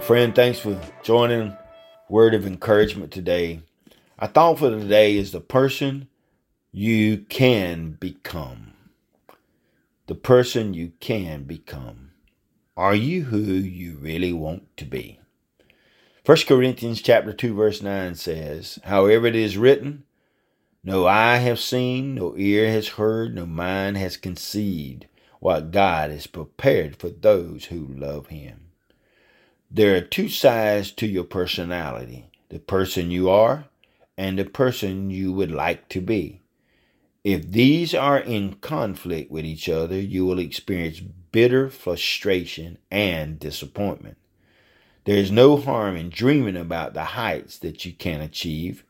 friend, thanks for joining Word of Encouragement today. Our thought for today is the person you can become. The person you can become. Are you who you really want to be? 1 Corinthians chapter 2 verse 9 says, However it is written, no eye have seen, no ear has heard, no mind has conceived what God has prepared for those who love him. There are two sides to your personality the person you are and the person you would like to be. If these are in conflict with each other, you will experience bitter frustration and disappointment. There is no harm in dreaming about the heights that you can achieve,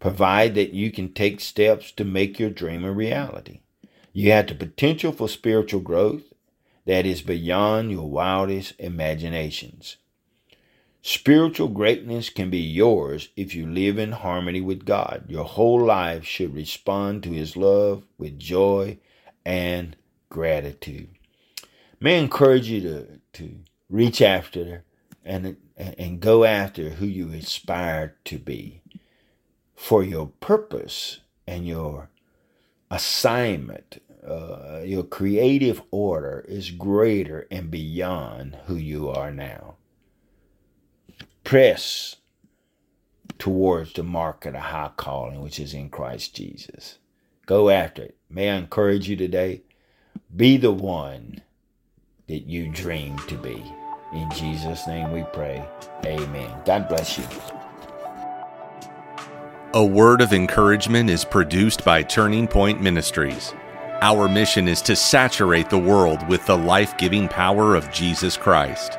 provided that you can take steps to make your dream a reality. You have the potential for spiritual growth that is beyond your wildest imaginations. Spiritual greatness can be yours if you live in harmony with God. Your whole life should respond to His love with joy and gratitude. May I encourage you to, to reach after and, and go after who you aspire to be for your purpose and your assignment. Uh, your creative order is greater and beyond who you are now press towards the mark of the high calling which is in Christ Jesus. Go after it. May I encourage you today? Be the one that you dream to be. In Jesus' name we pray. Amen. God bless you. A word of encouragement is produced by Turning Point Ministries. Our mission is to saturate the world with the life giving power of Jesus Christ.